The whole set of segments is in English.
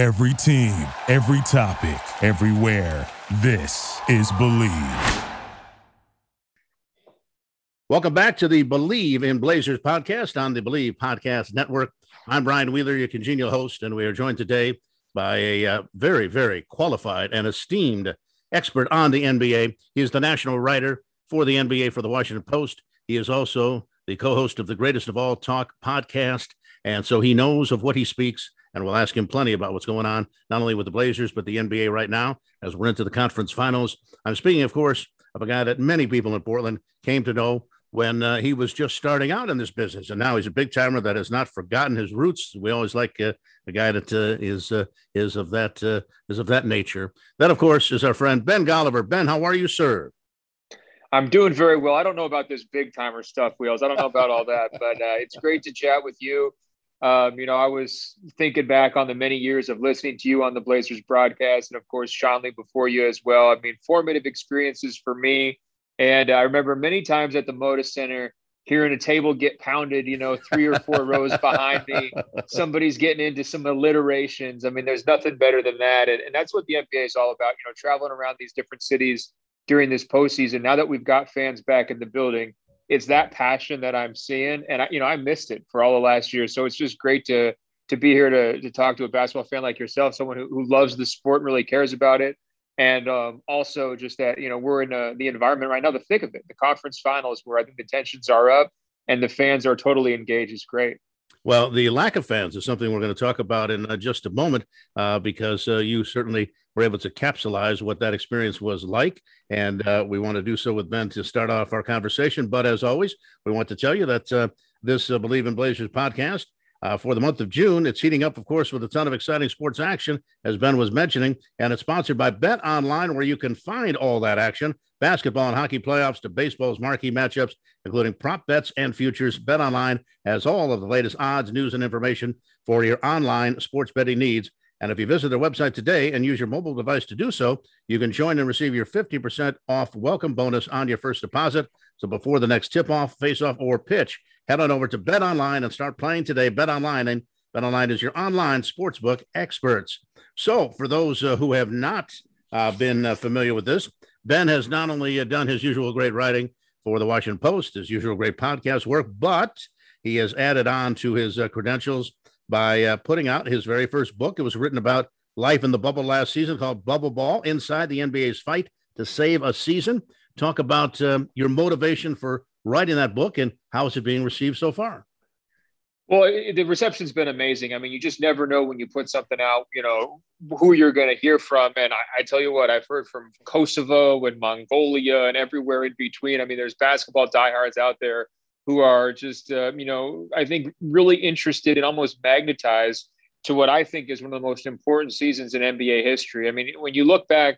Every team, every topic, everywhere. This is Believe. Welcome back to the Believe in Blazers podcast on the Believe Podcast Network. I'm Brian Wheeler, your congenial host, and we are joined today by a uh, very, very qualified and esteemed expert on the NBA. He is the national writer for the NBA for the Washington Post. He is also the co host of the Greatest of All Talk podcast. And so he knows of what he speaks, and we'll ask him plenty about what's going on, not only with the Blazers, but the NBA right now as we're into the conference finals. I'm speaking, of course, of a guy that many people in Portland came to know when uh, he was just starting out in this business, and now he's a big timer that has not forgotten his roots. We always like uh, a guy that uh, is uh, is of that uh, is of that nature. That, of course, is our friend Ben Golliver. Ben, how are you, sir? I'm doing very well. I don't know about this big timer stuff, Wheels. I don't know about all that, but uh, it's great to chat with you. Um, you know, I was thinking back on the many years of listening to you on the Blazers broadcast, and of course, Schonely before you as well. I mean, formative experiences for me. And I remember many times at the Moda Center hearing a table get pounded, you know, three or four rows behind me. Somebody's getting into some alliterations. I mean, there's nothing better than that. And, and that's what the NBA is all about, you know, traveling around these different cities during this postseason. Now that we've got fans back in the building, it's that passion that I'm seeing, and I, you know I missed it for all of last year. So it's just great to to be here to to talk to a basketball fan like yourself, someone who, who loves the sport and really cares about it, and um, also just that you know we're in a, the environment right now, the thick of it, the conference finals, where I think the tensions are up and the fans are totally engaged. Is great. Well, the lack of fans is something we're going to talk about in uh, just a moment uh, because uh, you certainly were able to capsulize what that experience was like. And uh, we want to do so with Ben to start off our conversation. But as always, we want to tell you that uh, this uh, Believe in Blazers podcast uh, for the month of June. It's heating up, of course, with a ton of exciting sports action, as Ben was mentioning, and it's sponsored by Bet Online, where you can find all that action basketball and hockey playoffs to baseball's marquee matchups, including prop bets and futures. Bet Online has all of the latest odds, news, and information for your online sports betting needs. And if you visit their website today and use your mobile device to do so, you can join and receive your 50% off welcome bonus on your first deposit. So before the next tip off, face off, or pitch, head on over to Bet Online and start playing today. Bet Online and Bet Online is your online sportsbook experts. So for those uh, who have not uh, been uh, familiar with this, Ben has not only uh, done his usual great writing for the Washington Post, his usual great podcast work, but he has added on to his uh, credentials by uh, putting out his very first book. It was written about life in the bubble last season called Bubble Ball Inside the NBA's Fight to Save a Season. Talk about um, your motivation for writing that book and how is it being received so far? Well, the reception's been amazing. I mean, you just never know when you put something out, you know, who you're going to hear from. And I, I, tell you what, I've heard from Kosovo and Mongolia and everywhere in between. I mean, there's basketball diehards out there who are just, uh, you know, I think really interested and almost magnetized to what I think is one of the most important seasons in NBA history. I mean, when you look back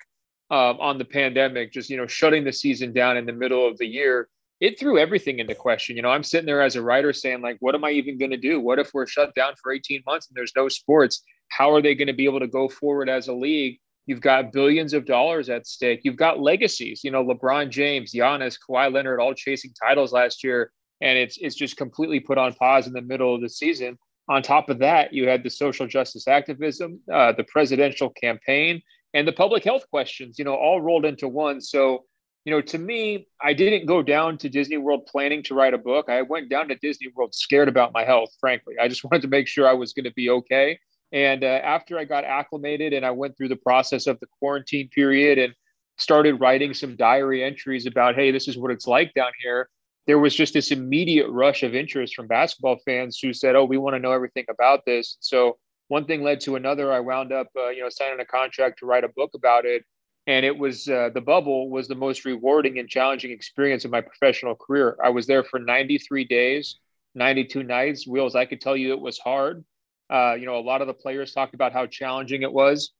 um, on the pandemic, just, you know, shutting the season down in the middle of the year, it threw everything into question. You know, I'm sitting there as a writer saying, like, what am I even going to do? What if we're shut down for 18 months and there's no sports? How are they going to be able to go forward as a league? You've got billions of dollars at stake. You've got legacies, you know, LeBron James, Giannis, Kawhi Leonard, all chasing titles last year and it's it's just completely put on pause in the middle of the season. On top of that, you had the social justice activism, uh, the presidential campaign, and the public health questions. You know, all rolled into one. So, you know, to me, I didn't go down to Disney World planning to write a book. I went down to Disney World scared about my health. Frankly, I just wanted to make sure I was going to be okay. And uh, after I got acclimated and I went through the process of the quarantine period and started writing some diary entries about, hey, this is what it's like down here there was just this immediate rush of interest from basketball fans who said, "Oh, we want to know everything about this." So one thing led to another. I wound up, uh, you know, signing a contract to write a book about it, and it was uh, the bubble was the most rewarding and challenging experience of my professional career. I was there for 93 days, 92 nights. Wheels, I could tell you it was hard. Uh, you know, a lot of the players talked about how challenging it was.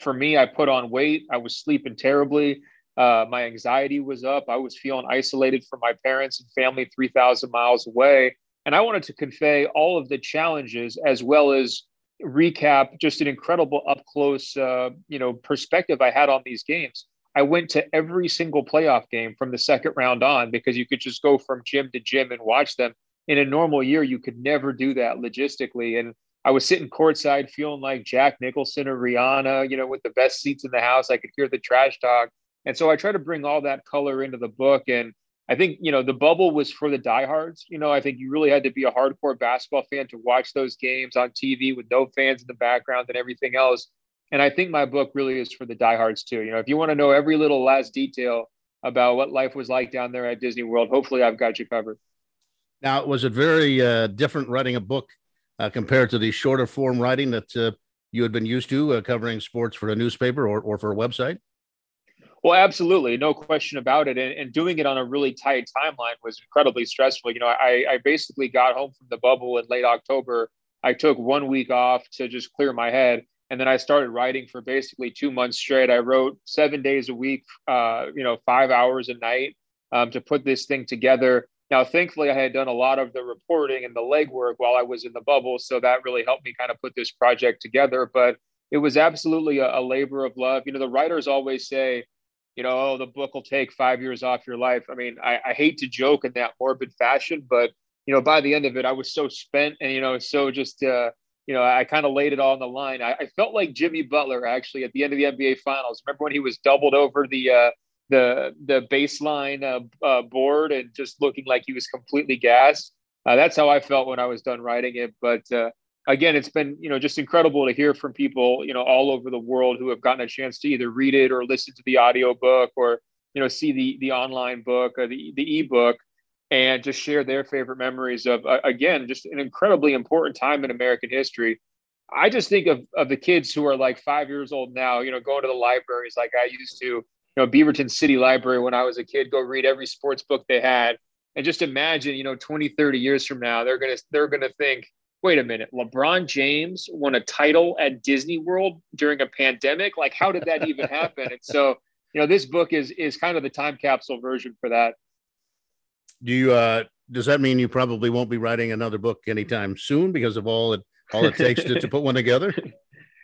For me, I put on weight. I was sleeping terribly. Uh, my anxiety was up. I was feeling isolated from my parents and family 3,000 miles away. And I wanted to convey all of the challenges as well as recap just an incredible up close, uh, you know, perspective I had on these games. I went to every single playoff game from the second round on because you could just go from gym to gym and watch them. In a normal year, you could never do that logistically. And I was sitting courtside feeling like Jack Nicholson or Rihanna, you know, with the best seats in the house. I could hear the trash talk. And so I try to bring all that color into the book. And I think, you know, the bubble was for the diehards. You know, I think you really had to be a hardcore basketball fan to watch those games on TV with no fans in the background and everything else. And I think my book really is for the diehards too. You know, if you want to know every little last detail about what life was like down there at Disney World, hopefully I've got you covered. Now, was it very uh, different writing a book uh, compared to the shorter form writing that uh, you had been used to uh, covering sports for a newspaper or, or for a website? Well, absolutely, no question about it. And, and, doing it on a really tight timeline was incredibly stressful. You know, I, I basically got home from the bubble in late October. I took one week off to just clear my head, and then I started writing for basically two months straight. I wrote seven days a week, uh, you know, five hours a night um, to put this thing together. Now, thankfully, I had done a lot of the reporting and the legwork while I was in the bubble, so that really helped me kind of put this project together. But it was absolutely a, a labor of love. You know, the writers always say you know, oh, the book will take five years off your life. I mean, I, I hate to joke in that morbid fashion, but you know, by the end of it, I was so spent and you know, so just uh, you know, I kind of laid it all on the line. I, I, felt like Jimmy Butler actually at the end of the NBA Finals. Remember when he was doubled over the uh, the the baseline uh, uh, board and just looking like he was completely gassed? Uh, that's how I felt when I was done writing it. But uh, again, it's been you know just incredible to hear from people you know all over the world who have gotten a chance to either read it or listen to the audio book or you know see the the online book or the the ebook and just share their favorite memories of uh, again just an incredibly important time in American history. I just think of of the kids who are like five years old now, you know, going to the libraries like I used to, you know, Beaverton City Library when I was a kid, go read every sports book they had. And just imagine, you know, 20, 30 years from now, they're gonna they're gonna think, wait a minute, LeBron James won a title at Disney World during a pandemic. Like, how did that even happen? And so, you know, this book is is kind of the time capsule version for that. Do you uh does that mean you probably won't be writing another book anytime soon because of all it all it takes to, to put one together?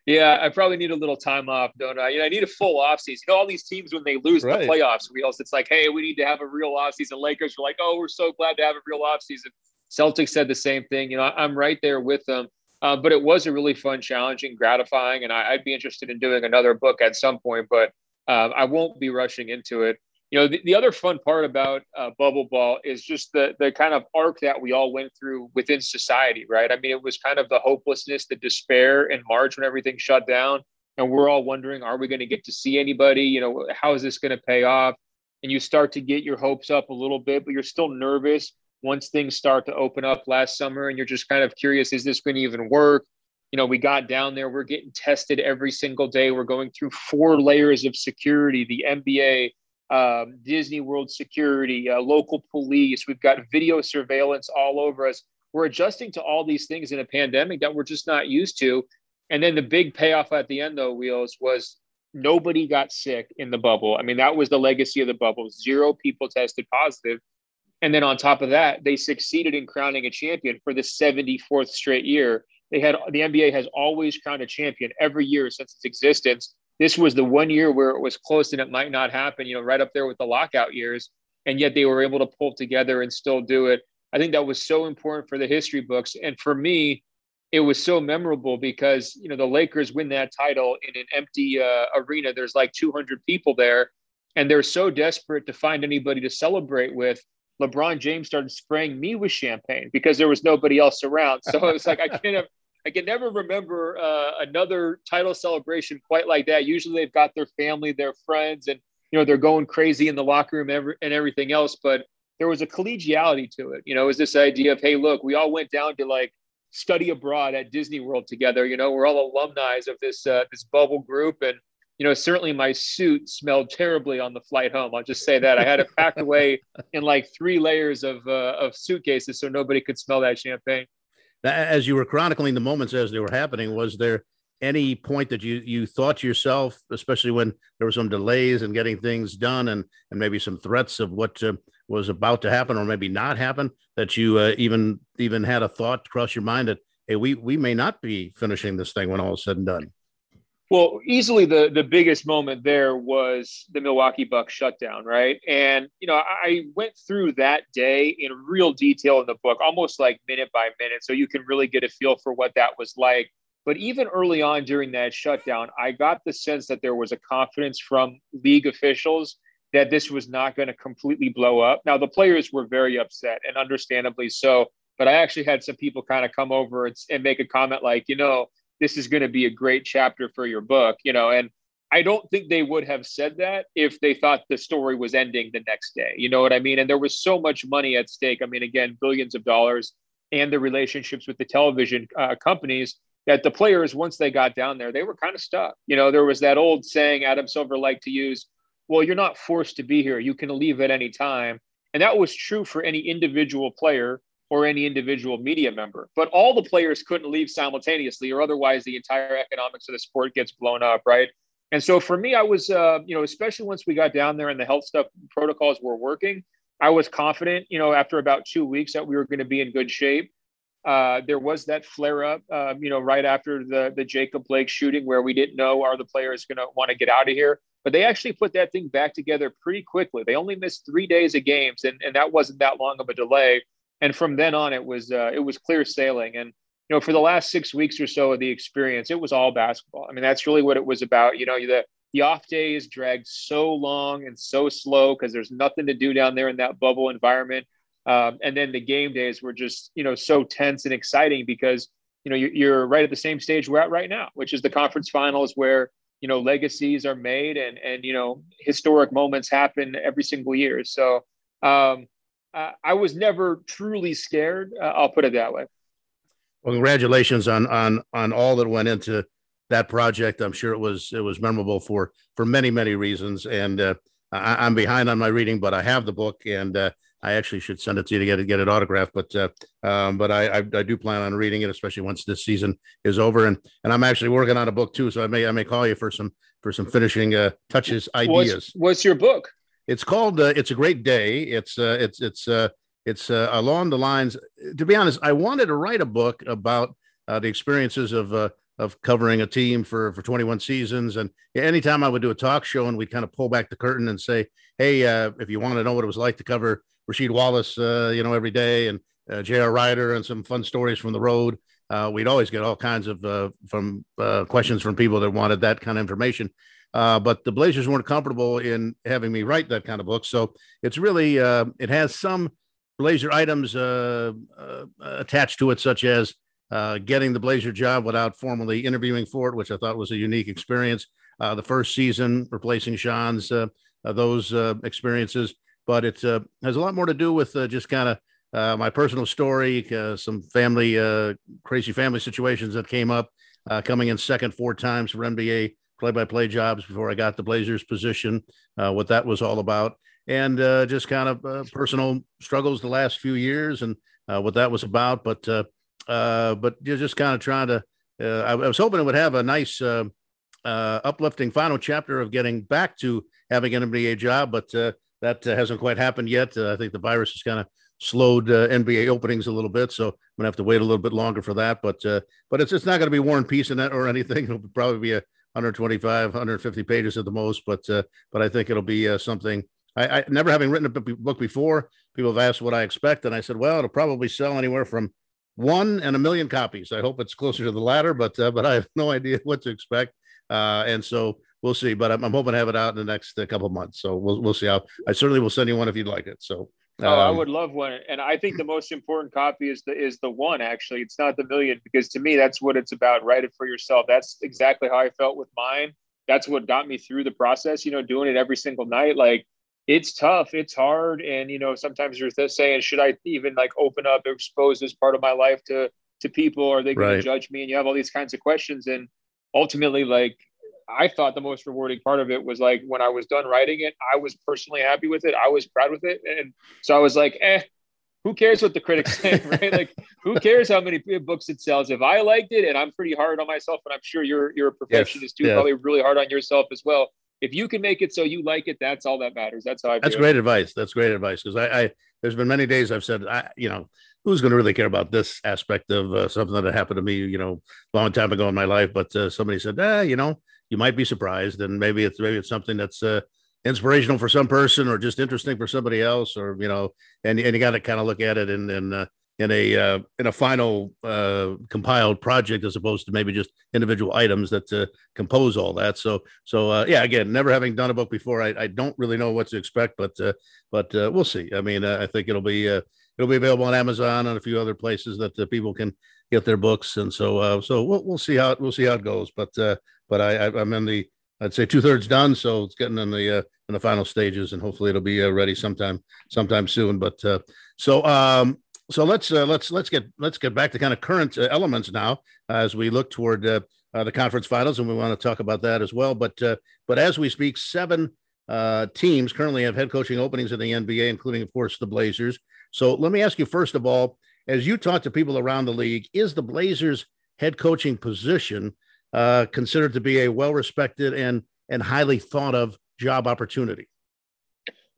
Yeah, I probably need a little time off, don't I? You know, I need a full off season. You know, all these teams when they lose right. the playoffs, wheels, it's like, hey, we need to have a real off season. Lakers are like, oh, we're so glad to have a real off season. Celtics said the same thing. You know, I'm right there with them. Uh, but it was a really fun, challenging, gratifying, and I, would be interested in doing another book at some point. But uh, I won't be rushing into it. You know, the, the other fun part about uh, Bubble Ball is just the the kind of arc that we all went through within society, right? I mean, it was kind of the hopelessness, the despair in March when everything shut down, and we're all wondering, are we going to get to see anybody? You know, how is this going to pay off? And you start to get your hopes up a little bit, but you're still nervous once things start to open up last summer and you're just kind of curious, is this going to even work? You know, we got down there, we're getting tested every single day. We're going through four layers of security the NBA, um, Disney World security, uh, local police. We've got video surveillance all over us. We're adjusting to all these things in a pandemic that we're just not used to. And then the big payoff at the end, though, Wheels, was nobody got sick in the bubble. I mean, that was the legacy of the bubble. Zero people tested positive. And then on top of that, they succeeded in crowning a champion for the 74th straight year. They had the NBA has always crowned a champion every year since its existence. This was the one year where it was close and it might not happen, you know, right up there with the lockout years. And yet they were able to pull together and still do it. I think that was so important for the history books. And for me, it was so memorable because, you know, the Lakers win that title in an empty uh, arena. There's like 200 people there. And they're so desperate to find anybody to celebrate with LeBron James started spraying me with champagne because there was nobody else around. So it was like I can't. have, I can never remember uh, another title celebration quite like that. Usually they've got their family, their friends, and you know they're going crazy in the locker room every, and everything else. But there was a collegiality to it. You know, it was this idea of hey, look, we all went down to like study abroad at Disney World together. You know, we're all alumni of this uh, this bubble group, and you know, certainly my suit smelled terribly on the flight home. I'll just say that I had it packed away in like three layers of uh, of suitcases so nobody could smell that champagne. As you were chronicling the moments as they were happening, was there any point that you you thought to yourself, especially when there were some delays in getting things done and and maybe some threats of what uh, was about to happen or maybe not happen, that you uh, even even had a thought cross your mind that hey, we we may not be finishing this thing when all is said and done? Well, easily the the biggest moment there was the Milwaukee Bucks shutdown, right? And you know, I went through that day in real detail in the book, almost like minute by minute, so you can really get a feel for what that was like. But even early on during that shutdown, I got the sense that there was a confidence from league officials that this was not going to completely blow up. Now, the players were very upset, and understandably so. But I actually had some people kind of come over and, and make a comment like, you know this is going to be a great chapter for your book, you know, and I don't think they would have said that if they thought the story was ending the next day. You know what I mean? And there was so much money at stake. I mean, again, billions of dollars and the relationships with the television uh, companies that the players, once they got down there, they were kind of stuck. You know, there was that old saying Adam Silver liked to use well, you're not forced to be here, you can leave at any time. And that was true for any individual player or any individual media member. But all the players couldn't leave simultaneously, or otherwise the entire economics of the sport gets blown up, right? And so for me, I was, uh, you know, especially once we got down there and the health stuff protocols were working, I was confident, you know, after about two weeks that we were going to be in good shape. Uh, there was that flare up, uh, you know, right after the the Jacob Blake shooting, where we didn't know are the players going to want to get out of here. But they actually put that thing back together pretty quickly. They only missed three days of games, and, and that wasn't that long of a delay and from then on it was uh, it was clear sailing. And you know for the last six weeks or so of the experience it was all basketball. I mean that's really what it was about. You know the the off days dragged so long and so slow because there's nothing to do down there in that bubble environment. Um, and then the game days were just you know so tense and exciting because you know you're, right at the same stage we're at right now which is the conference finals where you know legacies are made and and you know historic moments happen every single year. So um, uh, I was never truly scared. Uh, I'll put it that way. Well, congratulations on on on all that went into that project. I'm sure it was it was memorable for for many many reasons. And uh, I, am behind on my reading, but I have the book, and uh, I actually should send it to you to get it get it autographed. But uh, um, but I, I, I do plan on reading it, especially once this season is over. And and I'm actually working on a book too, so I may I may call you for some for some finishing uh, touches ideas. What's, what's your book? It's called uh, "It's a Great Day." It's uh, it's it's uh, it's uh, along the lines. To be honest, I wanted to write a book about uh, the experiences of uh, of covering a team for for 21 seasons. And anytime I would do a talk show, and we'd kind of pull back the curtain and say, "Hey, uh, if you want to know what it was like to cover Rasheed Wallace, uh, you know, every day, and uh, J.R. Rider, and some fun stories from the road." Uh, we'd always get all kinds of uh, from uh, questions from people that wanted that kind of information. Uh, but the Blazers weren't comfortable in having me write that kind of book. So it's really, uh, it has some Blazer items uh, uh attached to it, such as uh, getting the Blazer job without formally interviewing for it, which I thought was a unique experience. Uh, the first season, replacing Schonz, those experiences. But it has a lot more to do with just kind of uh, my personal story, uh, some family, uh, crazy family situations that came up, coming in second four times for NBA play-by-play jobs before I got the Blazers position, uh, what that was all about, and uh, just kind of uh, personal struggles the last few years and uh, what that was about. But uh, uh, but just kind of trying to. I, I, was hoping it would have a nice, uplifting final chapter of getting back to having an NBA job, but that hasn't quite happened yet. I think the virus has kind of slowed uh, NBA openings a little bit, so I'm gonna have to wait a little bit longer for that. But uh, but it's it's not gonna be War and Peace in that or anything. It'll probably be a 125, 150 pages at the most, but uh, but I think it'll be uh, something. I, I, never having written a book before. People have asked what I expect, and I said, well, it'll probably sell anywhere from one and a million copies. I hope it's closer to the latter, but uh, but I have no idea what to expect, uh, and so we'll see. But I'm, I'm, hoping to have it out in the next uh, couple months. So we'll we'll see how. I certainly will send you one if you'd like it. So Oh, I um, would love one, and I think the most important copy is the is the one. Actually, it's not the million because to me that's what it's about. Write it for yourself. That's exactly how I felt with mine. That's what got me through the process. You know, doing it every single night. Like it's tough, it's hard, and you know sometimes you're just saying, should I even like open up, expose this part of my life to to people? Are they going right. to judge me? And you have all these kinds of questions, and ultimately, like I thought the most rewarding part of it was like when I was done writing it, I was personally happy with it. I was proud with it. And so I was like, eh, who cares what the critics say, right? like, who cares how many books it sells? If I liked it, and I'm pretty hard on myself, and I'm sure you're you're a perfectionist yes, too, yeah. probably really hard on yourself as well. If you can make it so you like it, that's all that matters. That's how I. That's great advice. That's great advice because I, I there's been many days I've said I you know who's going to really care about this aspect of uh, something that happened to me, you know, a long time ago in my life? But uh, somebody said, ah, you know, you might be surprised, and maybe it's maybe it's something that's uh, inspirational for some person or just interesting for somebody else, or you know, and and you got to kind of look at it in in uh, in a uh, in a final uh, compiled project as opposed to maybe just individual items that uh, compose all that. So so uh, yeah, again, never having done a book before, I, I don't really know what to expect, but uh, but uh, we'll see. I mean, I think it'll be it'll be available on Amazon and a few other places that people can get their books, and so so we'll we'll see how we'll see how it goes. But but I, I am in the I'd say two thirds done, so it's getting in the uh, in the final stages, and hopefully it'll be uh, ready sometime sometime soon. But uh, so um, so let's uh, let's let's get let's get back to kind of current uh, elements now as we look toward uh, uh, the conference finals, and we want to talk about that as well. But uh, but as we speak, seven uh, teams currently have head coaching openings in the NBA, including of course the Blazers. So let me ask you first of all, as you talk to people around the league, is the Blazers head coaching position Uh, considered to be a well respected and and highly thought of job opportunity?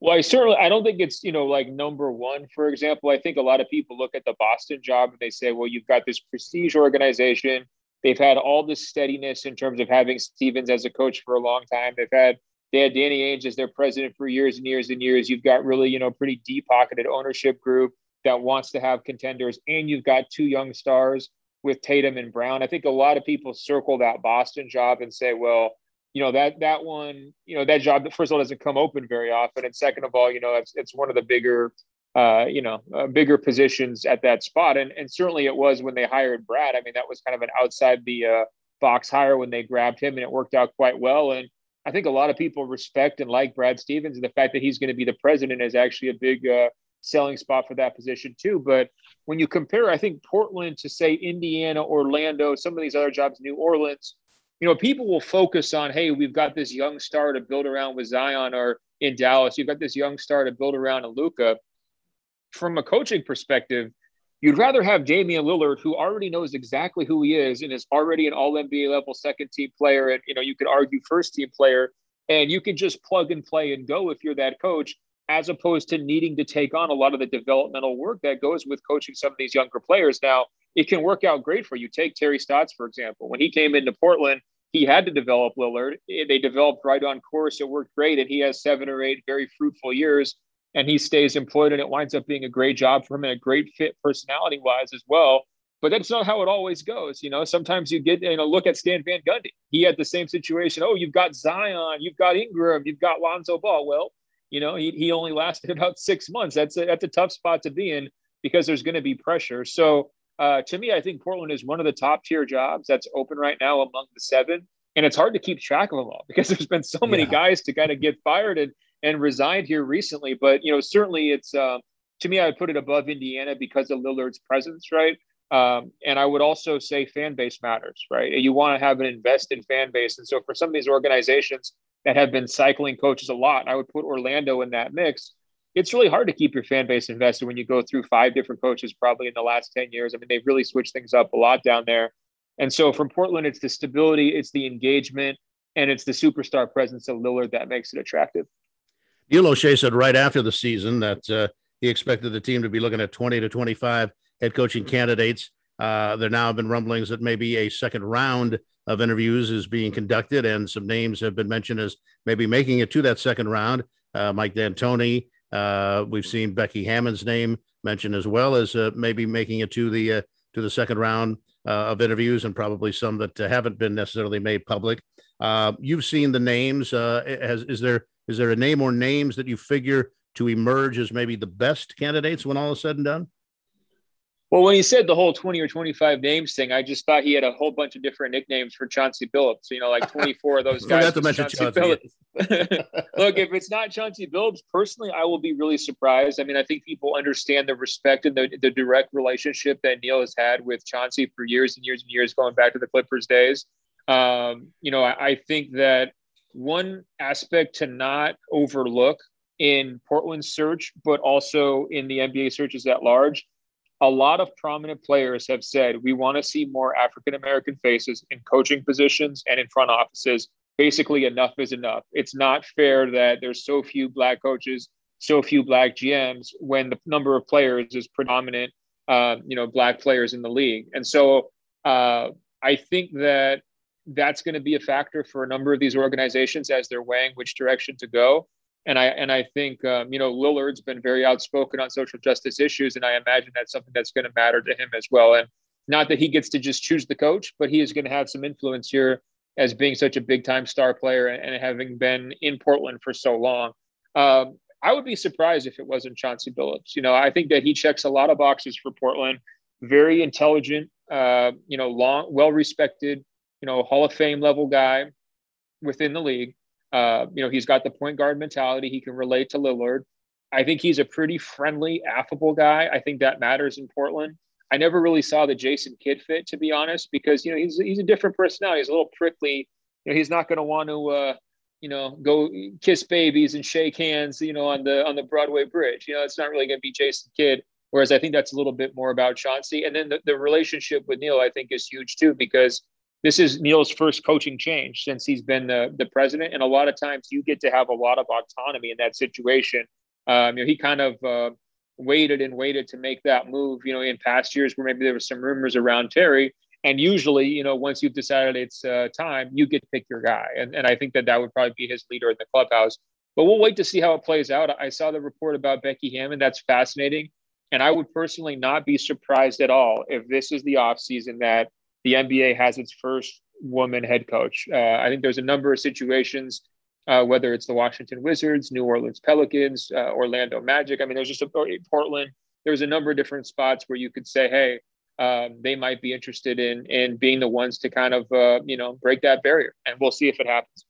Well, I certainly I don't think it's you know like number one. For example, I think a lot of people look at the Boston job and they say, well, you've got this prestige organization. They've had all this steadiness in terms of having Stevens as a coach for a long time. They've had they had Danny Ainge as their president for years and years and years. You've got really you know pretty deep pocketed ownership group that wants to have contenders, and you've got two young stars with Tatum and Brown. I think a lot of people circle that Boston job and say, well you know that that one you know that job first of all doesn't come open very often. And second of all you know it's, it's one of the bigger uh, you know uh, bigger positions at that spot. And and certainly it was when they hired brad. I mean that was kind of an outside the uh, box hire when they grabbed him and it worked out quite well. And i think a lot of people respect and like brad stevens and the fact that he's going to be the president is actually a big uh, selling spot for that position too. But when you compare i think portland to say indiana orlando some of these other jobs new orleans you know, people will focus on, hey, we've got this young star to build around with Zion, or in Dallas, you've got this young star to build around a Luka. From a coaching perspective, you'd rather have Damian Lillard, who already knows exactly who he is and is already an All NBA level second team player, and you know, you could argue first team player, and you can just plug and play and go if you're that coach, as opposed to needing to take on a lot of the developmental work that goes with coaching some of these younger players. Now, it can work out great for you. Take Terry Stotts, for example. When he came into Portland, he had to develop Lillard. Eh, they developed right on course. It worked great. And he has seven or eight very fruitful years and he stays employed. And it winds up being a great job for him and a great fit personality wise as well. But that's not how it always goes. You know, sometimes you get, you know, look at Stan Van Gundy. He had the same situation. Oh, you've got Zion, you've got Ingram, you've got Lonzo Ball. Well, you know, he, he only lasted about six months. That's a, that's a tough spot to be in because there's going to be pressure. So uh, to me, I think Portland is one of the top tier jobs that's open right now among the seven. And it's hard to keep track of them all because there's been so many yeah. guys to kind of get fired and, and resigned here recently. But, you know, certainly it's, uh, to me, I would put it above Indiana because of Lillard's presence, right? Um, and I would also say fan base matters, right? You want to have an invested fan base. And so for some of these organizations that have been cycling coaches a lot, I would put Orlando in that mix it's really hard to keep your fan base invested when you go through five different coaches probably in the last 10 years. I mean, they've really switched things up a lot down there. And so from Portland, it's the stability, it's the engagement, and it's the superstar presence of Lillard that makes it attractive. Neil Olshey said right after the season that uh, he expected the team to be looking at 20 to 25 head coaching candidates. Uh, there now have been rumblings that maybe a second round of interviews is being conducted, and some names have been mentioned as maybe making it to that second round. Uh, Mike D'Antoni, uh, we've seen Becky Hammon's name mentioned as well as uh, maybe making it to the uh, to the second round uh, of interviews, and probably some that haven't been necessarily made public. Uh, you've seen the names. has is there is there a name or names that you figure to emerge as maybe the best candidates when all is said and done? Well, when he said the whole 20 or 25 names thing, I just thought he had a whole bunch of different nicknames for Chauncey Billups. You know, like 24 of those guys. Chauncey, Chauncey Look, if it's not Chauncey Billups, personally, I will be really surprised. I mean, I think people understand the respect and the, the direct relationship that Neil has had with Chauncey for years and years and years, going back to the Clippers days. Um, you know, I, I think that one aspect to not overlook in Portland's search, but also in the NBA searches at large a lot of prominent players have said we want to see more African American faces in coaching positions and in front offices. Basically, enough is enough. It's not fair that there's so few black coaches, so few black GMs when the number of players is predominant uh, you know, black players in the league. And so uh, I think that that's going to be a factor for a number of these organizations as they're weighing which direction to go. And I and I think um, you know Lillard's been very outspoken on social justice issues, and I imagine that's something that's going to matter to him as well. And not that he gets to just choose the coach, but he is going to have some influence here as being such a big time star player and, having been in Portland for so long. Um, I would be surprised if it wasn't Chauncey Billups. You know, I think that he checks a lot of boxes for Portland. Very intelligent, uh, you know, long, well respected, you know, Hall of Fame level guy within the league. Uh, you know, he's got the point guard mentality. He can relate to Lillard. I think he's a pretty friendly, affable guy. I think that matters in Portland. I never really saw the Jason Kidd fit, to be honest, because you know he's he's a different personality. He's a little prickly. You know, he's not going to want to, uh, you know, go kiss babies and shake hands, you know, on the on the Broadway Bridge. You know, it's not really going to be Jason Kidd. Whereas I think that's a little bit more about Chauncey. And then the, the relationship with Neil, I think, is huge too, because this is Neil's first coaching change since he's been the, the president. And a lot of times you get to have a lot of autonomy in that situation. Um, you know, he kind of uh, waited and waited to make that move, you know, in past years where maybe there were some rumors around Terry. And usually, you know, once you've decided it's uh, time, you get to pick your guy. And, and I think that that would probably be his leader in the clubhouse. But we'll wait to see how it plays out. I saw the report about Becky Hammon. That's fascinating. And I would personally not be surprised at all if this is the offseason that the NBA has its first woman head coach. Uh, I think there's a number of situations, uh, whether it's the Washington Wizards, New Orleans Pelicans, uh, Orlando Magic. I mean, there's just a Portland. There's a number of different spots where you could say, hey, um, they might be interested in in being the ones to kind of uh, you know break that barrier, and we'll see if it happens.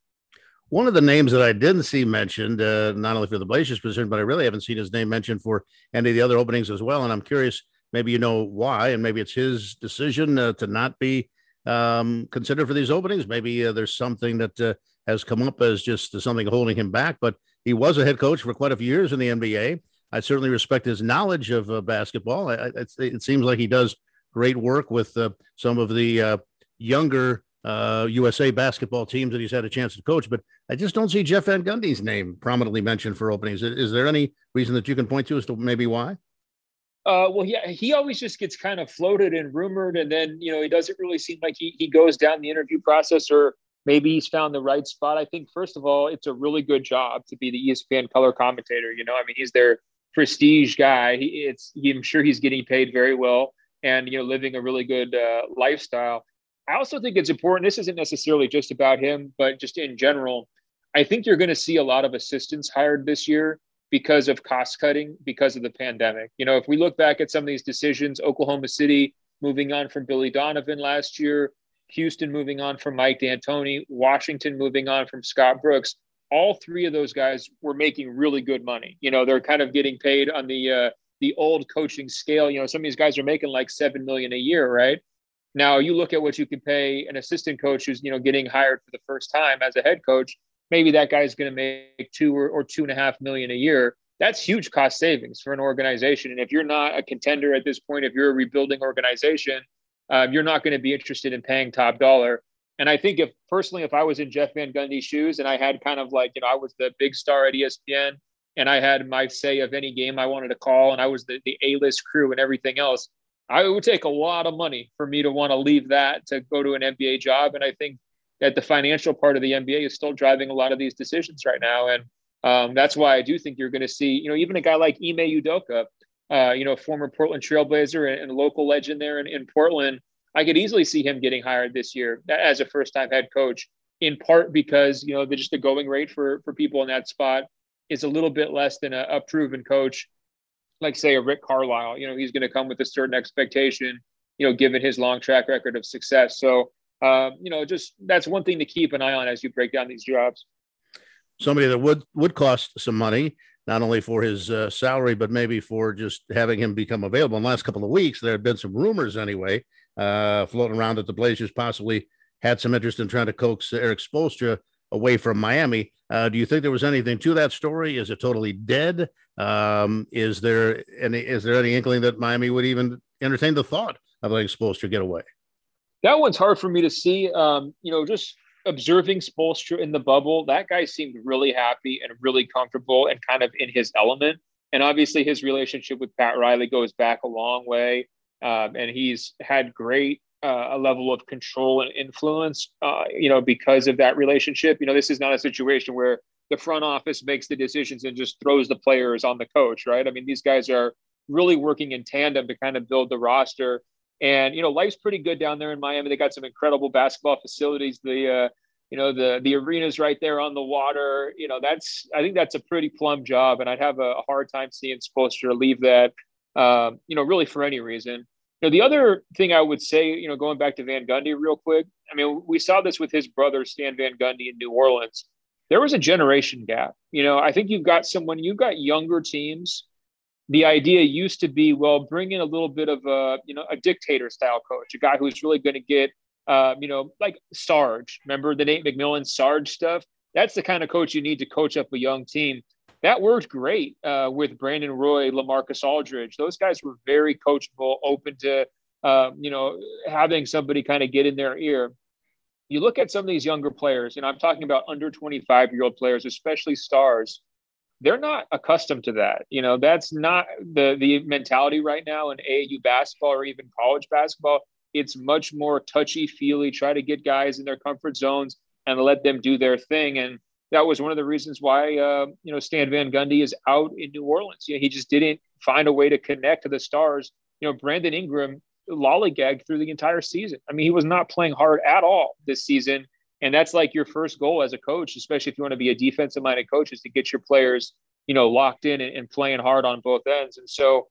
One of the names that I didn't see mentioned, uh, not only for the Blazers position, but I really haven't seen his name mentioned for any of the other openings as well. And I'm curious Maybe you know why, and maybe it's his decision uh, to not be um, considered for these openings. Maybe uh, there's something that uh, has come up as just something holding him back. But he was a head coach for quite a few years in the NBA. I certainly respect his knowledge of uh, basketball. I, I, it seems like he does great work with uh, some of the uh, younger USA basketball teams that he's had a chance to coach. But I just don't see Jeff Van Gundy's name prominently mentioned for openings. Is, is there any reason that you can point to as to maybe why? Uh, well, he, he always just gets kind of floated and rumored, and then you know he doesn't really seem like he he goes down the interview process, or maybe he's found the right spot. I think first of all, it's a really good job to be the ESPN color commentator. You know, I mean, he's their prestige guy. He, it's he, I'm sure he's getting paid very well, and you know, living a really good uh, lifestyle. I also think it's important. This isn't necessarily just about him, but just in general, I think you're going to see a lot of assistants hired this year because of cost cutting because of the pandemic. You know, if we look back at some of these decisions, Oklahoma City moving on from Billy Donovan last year, Houston moving on from Mike D'Antoni, Washington moving on from Scott Brooks, all three of those guys were making really good money. You know, they're kind of getting paid on the uh, the old coaching scale. You know, some of these guys are making like seven million a year, right? Now you look at what you can pay an assistant coach who's you know getting hired for the first time as a head coach maybe that guy's going to make two or, or two and a half million a year. That's huge cost savings for an organization. And if you're not a contender at this point, if you're a rebuilding organization, um, you're not going to be interested in paying top dollar. And I think if personally, if I was in Jeff Van Gundy's shoes and I had kind of like, you know, I was the big star at ESPN and I had my say of any game I wanted to call and I was the, the A-list crew and everything else, I would take a lot of money for me to want to leave that to go to an NBA job. And I think that the financial part of the NBA is still driving a lot of these decisions right now. And um, that's why I do think you're going to see, you know, even a guy like Ime Udoka, uh, you know, a former Portland Trailblazer and, and local legend there in, in Portland. I could easily see him getting hired this year as a first time head coach, in part because, you know, the, just the going rate for, for people in that spot is a little bit less than a, a proven coach, like, say, a Rick Carlisle. You know, he's going to come with a certain expectation, you know, given his long track record of success. So, um, you know, just that's one thing to keep an eye on as you break down these jobs. Somebody that would would cost some money, not only for his uh, salary, but maybe for just having him become available. In the last couple of weeks, there have been some rumors anyway, uh, floating around that the Blazers possibly had some interest in trying to coax Erik Spoelstra away from Miami. Uh, do you think there was anything to that story? Is it totally dead? Um, is there any is there any inkling that Miami would even entertain the thought of letting Spoelstra get away? That one's hard for me to see. Um, you know, just observing Spoelstra in the bubble, that guy seemed really happy and really comfortable and kind of in his element. And obviously, his relationship with Pat Riley goes back a long way. Um, and he's had great uh, a level of control and influence, uh, you know, because of that relationship. You know, this is not a situation where the front office makes the decisions and just throws the players on the coach, right? I mean, these guys are really working in tandem to kind of build the roster. And you know, life's pretty good down there in Miami. They got some incredible basketball facilities. The uh, you know the the arena's right there on the water. You know, that's I think that's a pretty plum job, and I'd have a, hard time seeing Spoelstra leave that. Um, you know, really for any reason. You know, the other thing I would say, you know, going back to Van Gundy real quick. I mean, we saw this with his brother Stan Van Gundy in New Orleans. There was a generation gap. You know, I think you've got someone, you've got younger teams the idea used to be, well, bring in a little bit of a, you know, a dictator style coach, a guy who's really going to get, um, you know, like Sarge. Remember the Nate McMillan Sarge stuff? That's the kind of coach you need to coach up a young team. That worked great uh, with Brandon Roy, LaMarcus Aldridge. Those guys were very coachable, open to, um, you know, having somebody kind of get in their ear. You look at some of these younger players, and I'm talking about under 25 year old players, especially stars they're not accustomed to that. You know, that's not the the mentality right now in AAU basketball or even college basketball. It's much more touchy feely. Try to get guys in their comfort zones and let them do their thing. And that was one of the reasons why uh, you know Stan Van Gundy is out in New Orleans. You know, he just didn't find a way to connect to the stars. You know, Brandon Ingram lollygagged through the entire season. I mean, he was not playing hard at all this season. And that's like your first goal as a coach, especially if you want to be a defensive minded coach, is to get your players, you know, locked in and, and playing hard on both ends. And so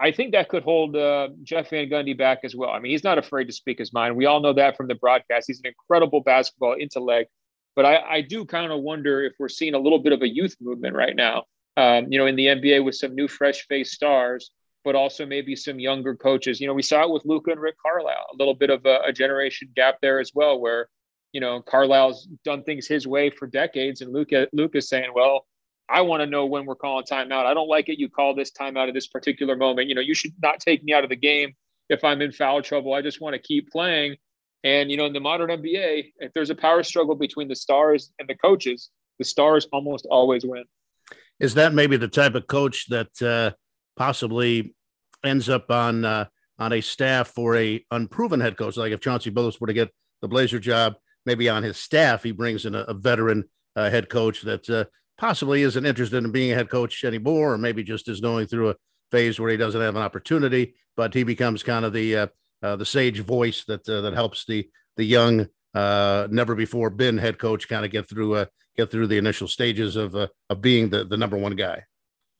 I think that could hold uh, Jeff Van Gundy back as well. I mean, he's not afraid to speak his mind. We all know that from the broadcast. He's an incredible basketball intellect. But I, I do kind of wonder if we're seeing a little bit of a youth movement right now, um, you know, in the NBA with some new fresh face stars, but also maybe some younger coaches. You know, we saw it with Luka and Rick Carlisle, a little bit of a, a generation gap there as well, where you know, Carlisle's done things his way for decades, and Luka Luka's saying, "Well, I want to know when we're calling timeout. I don't like it. You call this timeout at this particular moment. You know, you should not take me out of the game if I'm in foul trouble. I just want to keep playing." And you know, in the modern NBA, if there's a power struggle between the stars and the coaches, the stars almost always win. Is that maybe the type of coach that uh, possibly ends up on uh, on a staff for a unproven head coach? Like if Chauncey Billups were to get the Blazer job, maybe on his staff, he brings in a, a veteran uh, head coach that uh, possibly isn't interested in being a head coach anymore, or maybe just is going through a phase where he doesn't have an opportunity, but he becomes kind of the uh, uh the sage voice that uh, that helps the the young, uh, never before been head coach kind of get through get through the initial stages of of being the the number one guy.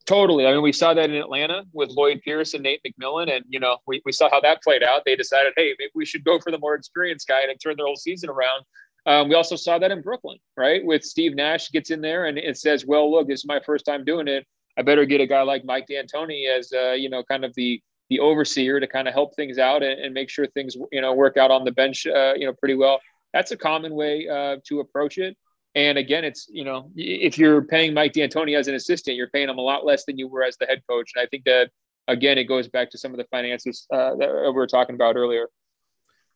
Totally. I mean, we saw that in Atlanta with Lloyd Pierce and Nate McMillan, and you know, we, we saw how that played out. They decided, hey, maybe we should go for the more experienced guy and turn their whole season around. Um, we also saw that in Brooklyn, right? With Steve Nash gets in there and it says, well, look, this is my first time doing it. I better get a guy like Mike D'Antoni as, uh, you know, kind of the the overseer to kind of help things out and, and make sure things, you know, work out on the bench, uh, you know, pretty well. That's a common way uh, to approach it. And again, it's you know if you're paying Mike D'Antoni as an assistant, you're paying him a lot less than you were as the head coach. And I think that again, it goes back to some of the finances uh, that we were talking about earlier.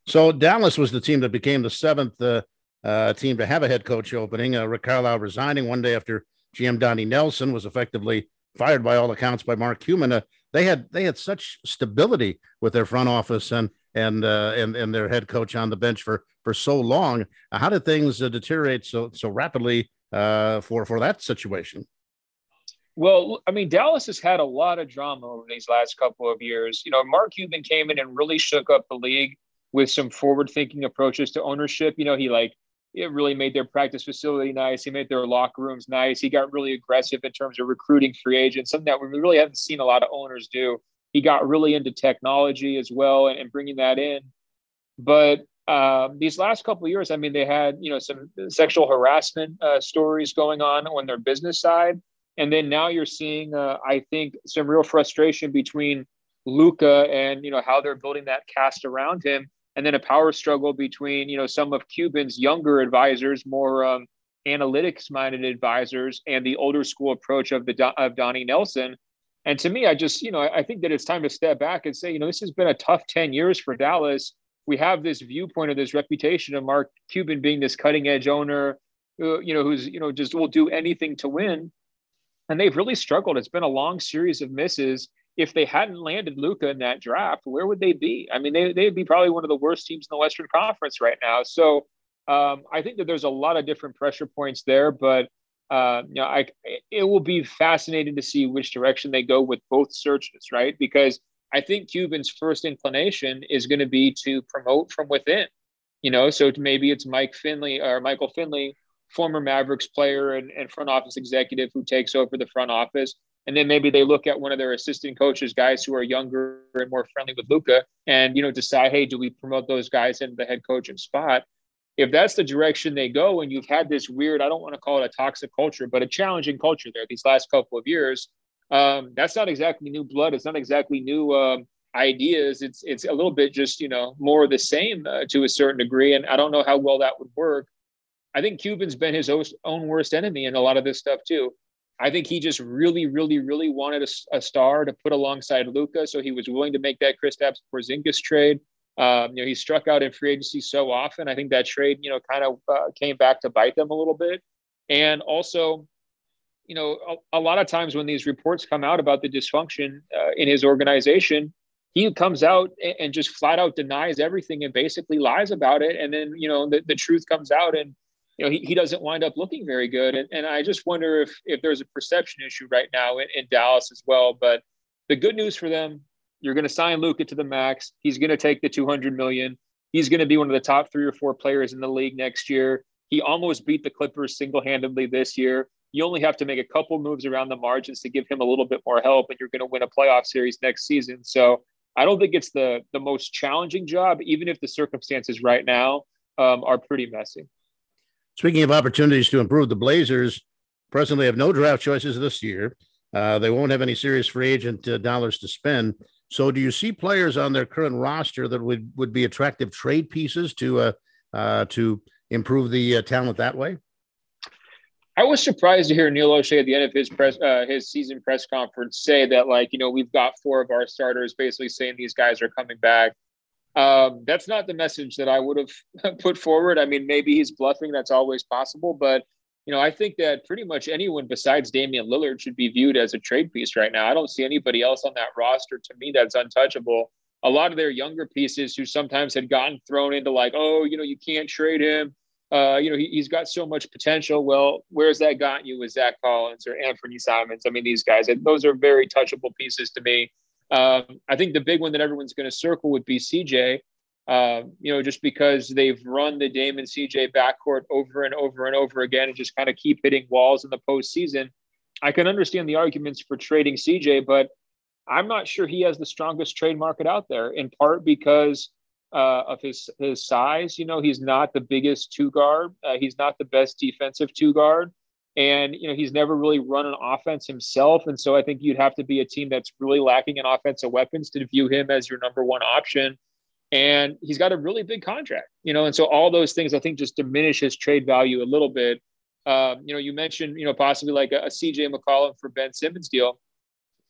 So Dallas was the team that became the seventh uh, uh, team to have a head coach opening. Uh, Rick Carlisle resigning one day after GM Donnie Nelson was effectively fired by all accounts by Mark Cuban. Uh, they had they had such stability with their front office and and uh, and and their head coach on the bench for for so long. How did things uh, deteriorate so so rapidly uh, for for that situation? Well, I mean, Dallas has had a lot of drama over these last couple of years. You know, Mark Cuban came in and really shook up the league with some forward-thinking approaches to ownership. You know, he like it really made their practice facility nice. He made their locker rooms nice. He got really aggressive in terms of recruiting free agents, something that we really haven't seen a lot of owners do. He got really into technology as well and, and bringing that in. But um, these last couple of years, I mean, they had you know some sexual harassment uh, stories going on on their business side, and then now you're seeing, uh, I think, some real frustration between Luka and you know how they're building that cast around him, and then a power struggle between you know some of Cuban's younger advisors, more um, analytics-minded advisors, and the older school approach of the of Donnie Nelson. And to me, I just you know I think that it's time to step back and say you know this has been a tough ten years for Dallas we have this viewpoint of this reputation of Mark Cuban being this cutting edge owner, uh, you know, who's you know just will do anything to win. and they've really struggled. It's been a long series of misses. If they hadn't landed Luka in that draft, where would they be? I mean, they, they'd be probably one of the worst teams in the Western Conference right now. So um, I think that there's a lot of different pressure points there, but uh, you know, I, it will be fascinating to see which direction they go with both searches, right? Because I think Cuban's first inclination is going to be to promote from within. You know, so maybe it's Mike Finley or Michael Finley former Mavericks player and, and front office executive who takes over the front office. And then maybe they look at one of their assistant coaches, guys who are younger and more friendly with Luka, and you know decide, hey, do we promote those guys into the head coaching spot? If that's the direction they go, and you've had this weird, I don't want to call it a toxic culture, but a challenging culture there these last couple of years, um, that's not exactly new blood. It's not exactly new um, ideas. It's it's a little bit just you know more of the same uh, to a certain degree, and I don't know how well that would work. I think Cuban's been his own worst enemy in a lot of this stuff too. I think he just really, really, really wanted a, a star to put alongside Luka, so he was willing to make that Kristaps Porzingis trade. Um, you know, he struck out in free agency so often. I think that trade, you know, kind of uh, came back to bite them a little bit. And also, you know, a, a, lot of times when these reports come out about the dysfunction uh, in his organization, he comes out and, just flat out denies everything and basically lies about it. And then, you know, the, the truth comes out and you know, he, he doesn't wind up looking very good. And, and I just wonder if, if there's a perception issue right now in, in Dallas as well. But the good news for them, you're going to sign Luka to the max. He's going to take the 200 million. He's going to be one of the top three or four players in the league next year. He almost beat the Clippers single handedly this year. You only have to make a couple moves around the margins to give him a little bit more help, and you're going to win a playoff series next season. So I don't think it's the the most challenging job, even if the circumstances right now um, are pretty messy. Speaking of opportunities to improve, the Blazers presently have no draft choices this year. Uh, they won't have any serious free agent uh, dollars to spend. So, do you see players on their current roster that would, would be attractive trade pieces to uh, uh to improve the uh, talent that way? I was surprised to hear Neil Olshey at the end of his press uh, his season press conference say that like you know we've got four of our starters basically saying these guys are coming back. Um, that's not the message that I would have put forward. I mean, maybe he's bluffing. That's always possible. But, you know, I think that pretty much anyone besides Damian Lillard should be viewed as a trade piece right now. I don't see anybody else on that roster to me that's untouchable. A lot of their younger pieces who sometimes had gotten thrown into like, oh, you know, you can't trade him. Uh, you know, he, has got so much potential. Well, where's that gotten you with Zach Collins or Anfernee Simons? I mean, these guys, those are very touchable pieces to me. Um, I think the big one that everyone's going to circle would be CJ. Uh, you know, just because they've run the Damon CJ backcourt over and over and over again and just kind of keep hitting walls in the postseason. I can understand the arguments for trading CJ, but I'm not sure he has the strongest trade market out there. In part because uh, of his his size. You know, he's not the biggest two guard. Uh, he's not the best defensive two guard and you know he's never really run an offense himself and so i think you'd have to be a team that's really lacking in offensive weapons to view him as your number one option and he's got a really big contract you know and so all those things i think just diminish his trade value a little bit um, you know you mentioned you know possibly like a, a cj mccollum for ben simmons deal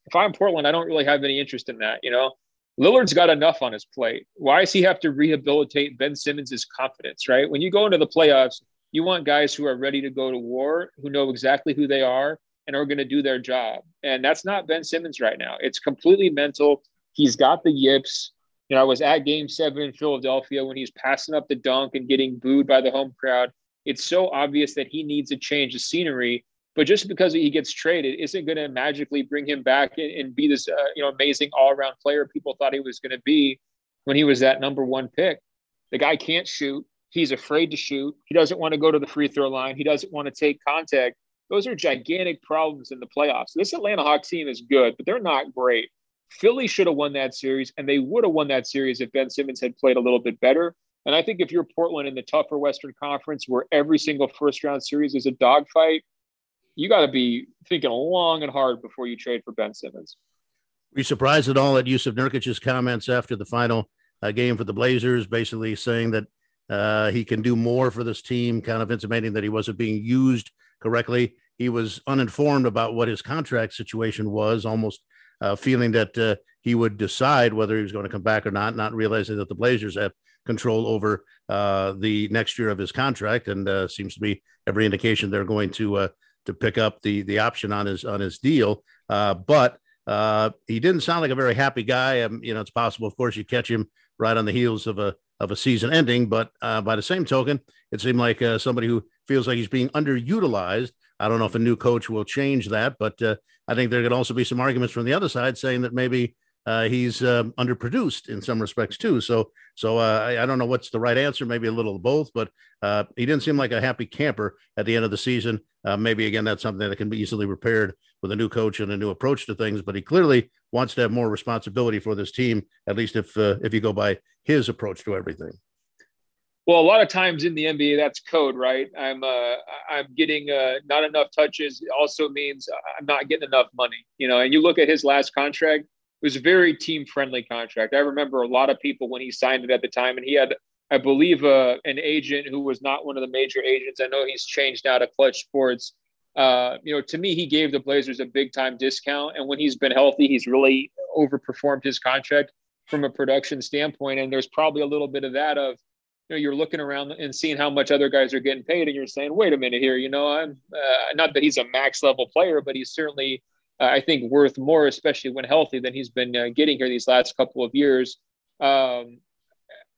if i'm portland i don't really have any interest in that you know Lillard's got enough on his plate. Why does he have to rehabilitate Ben Simmons' confidence, right? When you go into the playoffs, you want guys who are ready to go to war, who know exactly who they are and are going to do their job. And that's not Ben Simmons right now. It's completely mental. He's got the yips. You know, I was at game seven in Philadelphia when he's passing up the dunk and getting booed by the home crowd. It's so obvious that he needs a change of scenery. But just because he gets traded isn't going to magically bring him back and, and be this, uh, you know, amazing all-around player people thought he was going to be when he was that number one pick. The guy can't shoot. He's afraid to shoot. He doesn't want to go to the free throw line. He doesn't want to take contact. Those are gigantic problems in the playoffs. This Atlanta Hawks team is good, but they're not great. Philly should have won that series, and they would have won that series if Ben Simmons had played a little bit better. And I think if you're Portland in the tougher Western Conference, where every single first round series is a dogfight, you got to be thinking long and hard before you trade for Ben Simmons. Were you surprised at all at Jusuf Nurkic's comments after the final uh, game for the Blazers, basically saying that uh, he can do more for this team, kind of intimating that he wasn't being used correctly. He was uninformed about what his contract situation was, almost uh, feeling that uh, he would decide whether he was going to come back or not, not realizing that the Blazers have control over uh, the next year of his contract. And uh, seems to be every indication they're going to uh, to pick up the the option on his on his deal. Uh, but uh, he didn't sound like a very happy guy. Um, you know, it's possible, of course, you catch him right on the heels of a of a season ending. But uh, by the same token, it seemed like somebody who feels like he's being underutilized. I don't know if a new coach will change that, but I think there could also be some arguments from the other side saying that maybe uh, he's um, underproduced in some respects too. So, so uh, I, I, don't know what's the right answer. Maybe a little of both, but uh, he didn't seem like a happy camper at the end of the season. Uh, maybe again, that's something that can be easily repaired with a new coach and a new approach to things. But he clearly wants to have more responsibility for this team, at least if uh, if you go by his approach to everything. Well, a lot of times in the NBA, that's code, right? I'm uh, I'm getting uh, not enough touches. It also means I'm not getting enough money, you know. And you look at his last contract; it was a very team friendly contract. I remember a lot of people when he signed it at the time, and he had, I believe, uh, an agent who was not one of the major agents. I know he's changed now to Clutch Sports. Uh, you know, to me, he gave the Blazers a big time discount, and when he's been healthy, he's really overperformed his contract from a production standpoint. And there's probably a little bit of that of, you know, you're looking around and seeing how much other guys are getting paid, and you're saying, wait a minute here, you know, I'm uh, not that he's a max level player, but he's certainly uh, I think worth more, especially when healthy, than he's been uh, getting here these last couple of years. Um,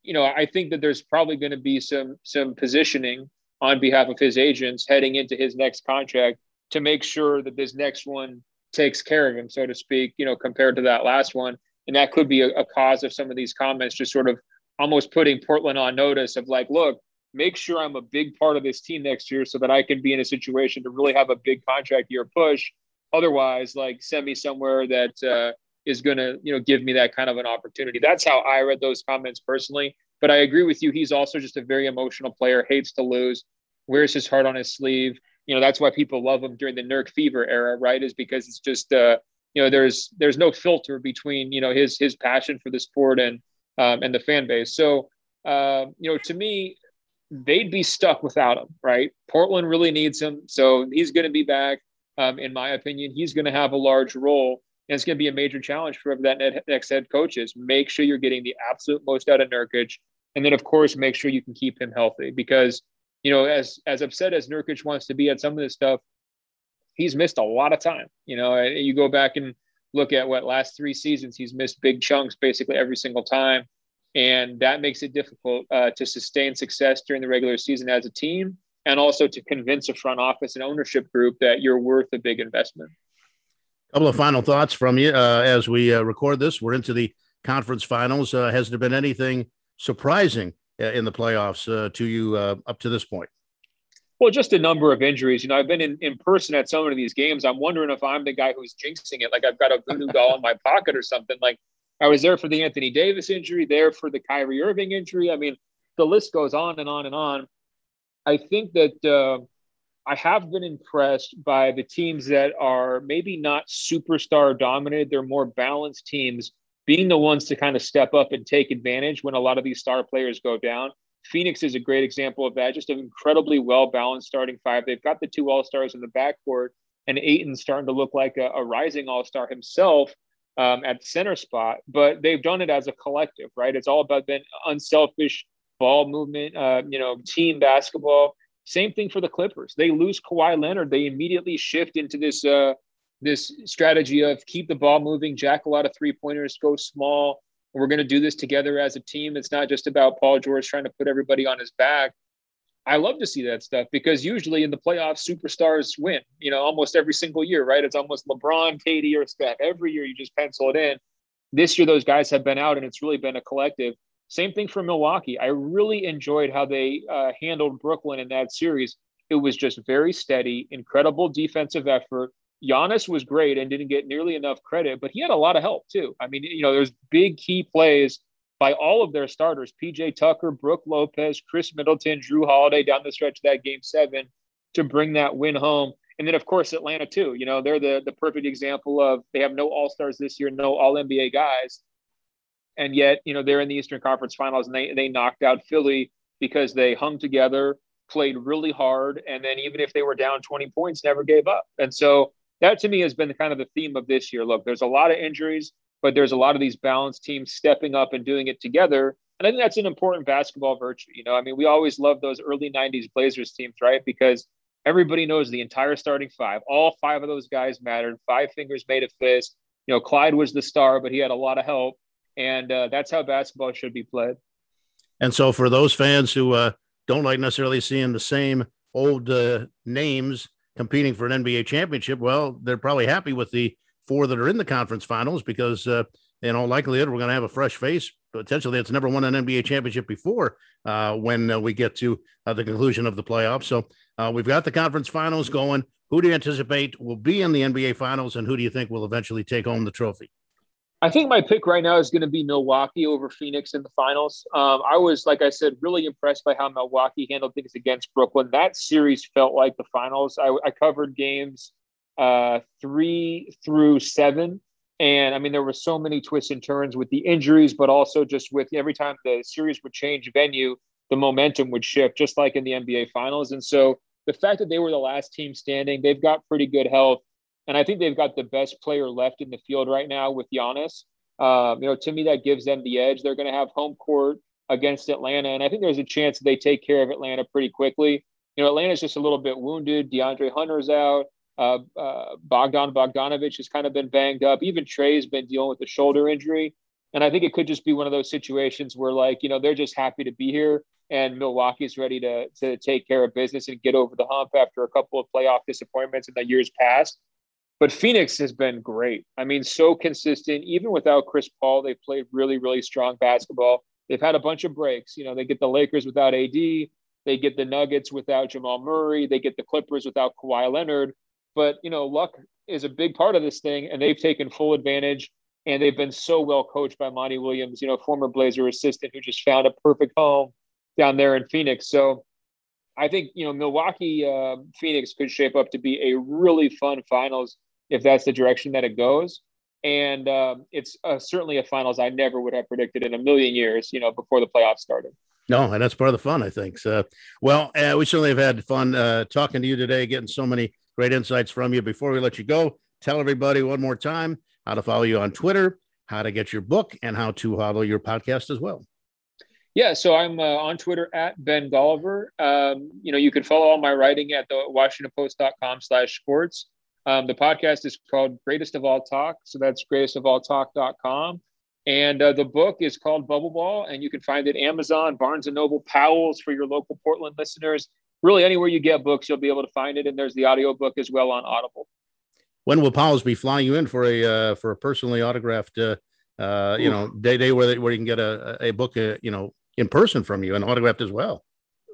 you know, I think that there's probably going to be some some positioning on behalf of his agents heading into his next contract to make sure that this next one takes care of him, so to speak. You know, compared to that last one, and that could be a, a cause of some of these comments, just sort of almost putting Portland on notice of like, look, make sure I'm a big part of this team next year so that I can be in a situation to really have a big contract year push. Otherwise like send me somewhere that uh, is going to you know give me that kind of an opportunity. That's how i read those comments personally. But i agree with you. He's also just a very emotional player hates to lose wears his heart on his sleeve. You know that's why people love him during the Nurk fever era right? Is because it's just uh you know there's there's no filter between you know his his passion for the sport and um, and the fan base so uh, you know to me they'd be stuck without him right portland really needs him so he's going to be back um, in my opinion, he's going to have a large role. And it's going to be a major challenge for whoever that next head coach is make sure you're getting the absolute most out of Nurkic. And then, of course, make sure you can keep him healthy because, you know, as, as upset as Nurkic wants to be at some of this stuff, he's missed a lot of time. You know, you go back and look at what last three seasons, he's missed big chunks basically every single time. And that makes it difficult uh, to sustain success during the regular season as a team and also to convince a front office and ownership group that you're worth a big investment. A couple of final thoughts from you uh, as we uh, record this. We're into the conference finals. Uh, has there been anything surprising uh, in the playoffs uh, to you up to this point? Well, just a number of injuries. You know, I've been in, in person at some of these games. I'm wondering if I'm the guy who's jinxing it. Like I've got a voodoo doll in my pocket or something. Like I was there for the Anthony Davis injury, there for the Kyrie Irving injury. I mean, the list goes on and on and on. I think that uh, I have been impressed by the teams that are maybe not superstar dominated. They're more balanced teams being the ones to kind of step up and take advantage when a lot of these star players go down. Phoenix is a great example of that. Just an incredibly well balanced starting five. They've got the two All Stars in the backcourt, and Ayton's starting to look like a, a rising All Star himself um, at the center spot. But they've done it as a collective, right? It's all about being unselfish, ball movement, uh, you know, team basketball. Same thing for the Clippers. They lose Kawhi Leonard. They immediately shift into this uh, this strategy of keep the ball moving, jack a lot of three pointers, go small. We're going to do this together as a team. It's not just about Paul George trying to put everybody on his back. I love to see that stuff because usually in the playoffs, superstars win. You know, almost every single year, right? It's almost LeBron, KD, or Steph. Every year you just pencil it in. This year, those guys have been out, and it's really been a collective. Same thing for Milwaukee. I really enjoyed how they uh, handled Brooklyn in that series. It was just very steady, incredible defensive effort. Giannis was great and didn't get nearly enough credit, but he had a lot of help too. I mean, you know, there's big key plays by all of their starters PJ Tucker, Brook Lopez, Khris Middleton, Jrue Holiday down the stretch of that game seven to bring that win home. And then, of course, Atlanta, too. You know, they're the, the perfect example of they have no All Stars this year, no All NBA guys and yet you know they're in the Eastern Conference Finals and they they knocked out Philly because they hung together, played really hard, and then even if they were down 20 points, never gave up. And so that to me has been kind of the theme of this year. Look, there's a lot of injuries, but there's a lot of these balanced teams stepping up and doing it together. And I think that's an important basketball virtue. You know, I mean, we always love those early 90s Blazers teams, right? Because Everybody knows the entire starting five. All five of those guys mattered. Five fingers made a fist. You know, Clyde was the star, but he had a lot of help, and uh, that's how basketball should be played. And so, for those fans who uh, don't like necessarily seeing the same old uh, names competing for an NBA championship, well, they're probably happy with the four that are in the conference finals because, uh, in all likelihood, we're going to have a fresh face potentially that's never won an NBA championship before uh, when uh, we get to uh, the conclusion of the playoffs. So uh, we've got the conference finals going. Who do you anticipate will be in the NBA finals, and who do you think will eventually take home the trophy? I think my pick right now is going to be Milwaukee over Phoenix in the finals. Um, I was, like I said, really impressed by how Milwaukee handled things against Brooklyn. That series felt like the finals. I, I covered games uh, three through seven and I mean, there were so many twists and turns with the injuries, but also just with every time the series would change venue, the momentum would shift, just like in the NBA Finals. And so the fact that they were the last team standing, they've got pretty good health. And I think they've got the best player left in the field right now with Giannis. Um, you know, to me, that gives them the edge. They're going to have home court against Atlanta. And I think there's a chance they take care of Atlanta pretty quickly. You know, Atlanta's just a little bit wounded. DeAndre Hunter's out. Uh, uh, Bogdan Bogdanovich has kind of been banged up. Even Trey's been dealing with a shoulder injury. And I think it could just be one of those situations where, like, you know, they're just happy to be here and Milwaukee's ready to, to take care of business and get over the hump after a couple of playoff disappointments in the years past. But Phoenix has been great. I mean, so consistent. Even without Chris Paul, they've played really, really strong basketball. They've had a bunch of breaks. You know, they get the Lakers without AD, they get the Nuggets without Jamal Murray, they get the Clippers without Kawhi Leonard. But you know, luck is a big part of this thing, and they've taken full advantage. And they've been so well coached by Monty Williams, you know, former Blazer assistant who just found a perfect home down there in Phoenix. So I think you know Milwaukee uh, Phoenix could shape up to be a really fun finals if that's the direction that it goes. And um, it's uh, certainly a finals I never would have predicted in a million years, you know, before the playoffs started. No, and that's part of the fun, I think. So, well, uh, we certainly have had fun uh, talking to you today, getting so many Great insights from you. Before we let you go, tell everybody one more time how to follow you on Twitter, how to get your book, and how to follow your podcast as well. Yeah, so I'm uh, on Twitter at Ben Golliver. Um, you know, you can follow all my writing at the WashingtonPost.com slash sports. Um, the podcast is called Greatest of All Talk. So that's greatestofalltalk.com. And uh, the book is called Bubble Ball, and you can find it Amazon, Barnes and Noble, Powell's for your local Portland listeners really anywhere you get books, you'll be able to find it. And there's the audio book as well on Audible. When will Powell's be flying you in for a uh, for a personally autographed uh, uh, you know day day where they, where you can get a a book uh, you know in person from you and autographed as well?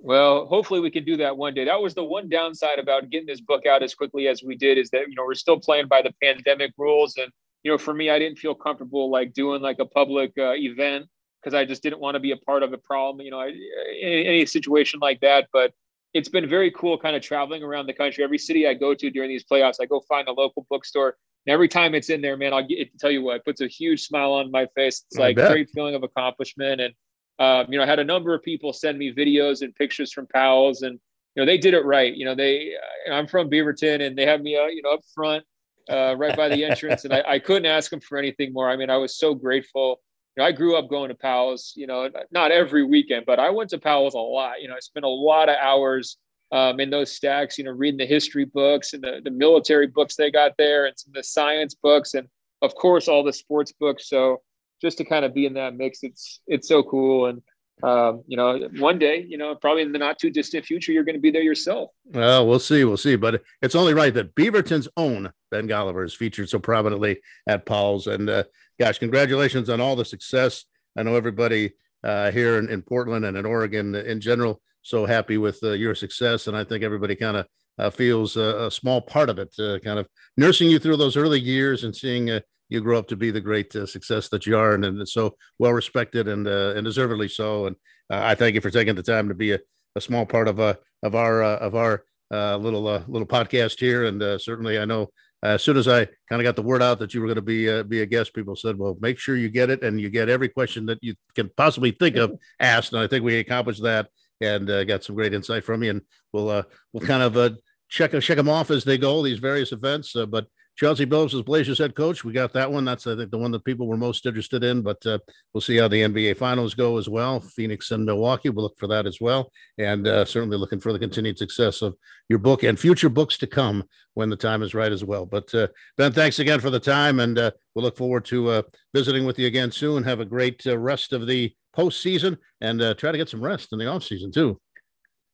Well, hopefully we can do that one day. That was the one downside about getting this book out as quickly as we did is that you know we're still playing by the pandemic rules and you know for me I didn't feel comfortable like doing like a public uh, event because I just didn't want to be a part of the problem, you know, any, any situation like that. But it's been very cool kind of traveling around the country. Every city I go to during these playoffs, I go find a local bookstore. And every time it's in there, man, I'll get, tell you what, it puts a huge smile on my face. It's like a great feeling of accomplishment. And, um, you know, I had a number of people send me videos and pictures from Powell's and, you know, they did it right. You know, they, uh, I'm from Beaverton and they have me, uh, you know, up front, uh, right by the entrance. and I, I couldn't ask them for anything more. I mean, I was so grateful know, I grew up going to Powell's, you know, not every weekend, but I went to Powell's a lot. You know, I spent a lot of hours um, in those stacks, you know, reading the history books and the, the military books they got there and some of the science books and of course all the sports books. So just to kind of be in that mix, it's it's so cool. And um, you know, one day, you know, probably in the not too distant future, you're going to be there yourself. Well, we'll see, we'll see. But it's only right that Beaverton's own Ben Golliver is featured so prominently at Powell's. And uh, gosh, congratulations on all the success. I know everybody uh, here in, in, Portland and in Oregon in general so happy with uh, your success, and I think everybody kind of uh, feels a small part of it, uh, kind of nursing you through those early years and seeing uh, you grow up to be the great uh, success that you are, and, and so well respected and and deservedly so. And I thank you for taking the time to be a, a small part of uh, of our of our little little podcast here, and certainly I know uh, as soon as I kind of got the word out that you were going to be uh, be a guest, people said, "Well, make sure you get it, and you get every question that you can possibly think of asked." And I think we accomplished that, and uh, got some great insight from you. And we'll uh, we'll kind of uh, check check them off as they go these various events. Uh, but Chauncey Billups is Blazers head coach. We got that one. That's I think the one that people were most interested in. But uh, we'll see how the NBA Finals go as well. Phoenix and Milwaukee. We'll look for that as well, and uh, certainly looking for the continued success of your book and future books to come when the time is right as well. But uh, Ben, thanks again for the time, and uh, we'll look forward to uh, visiting with you again soon. Have a great uh, rest of the postseason, and try to get some rest in the off season too.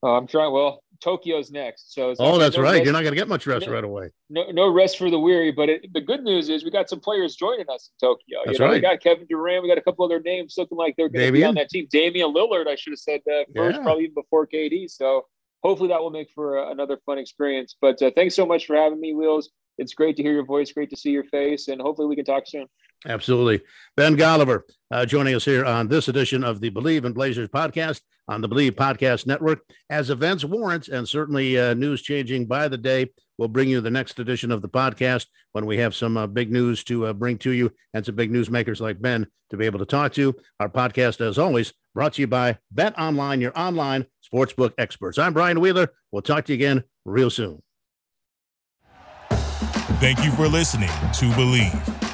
I'm trying. Well, Tokyo's next. So oh, that's no right. Rest, You're not going to get much rest no, right away. No, no rest for the weary. But it, the good news is we got some players joining us in Tokyo. That's you know, right. We got Kevin Durant. We got a couple other names looking like they're going to be on that team. Damian Lillard, I should have said uh, first, yeah. probably even before KD. So hopefully that will make for uh, another fun experience. But uh, thanks so much for having me, Wheels. It's great to hear your voice. Great to see your face, and hopefully we can talk soon. Absolutely. Ben Golliver uh, joining us here on this edition of the Bleav in Blazers podcast on the Bleav Podcast Network. As events warrant, and certainly uh, news changing by the day, we'll bring you the next edition of the podcast when we have some uh, big news to uh, bring to you and some big newsmakers like Ben to be able to talk to. Our podcast, as always, brought to you by Bet Online, your online sportsbook experts. I'm Brian Wheeler. We'll talk to you again real soon. Thank you for listening to Bleav.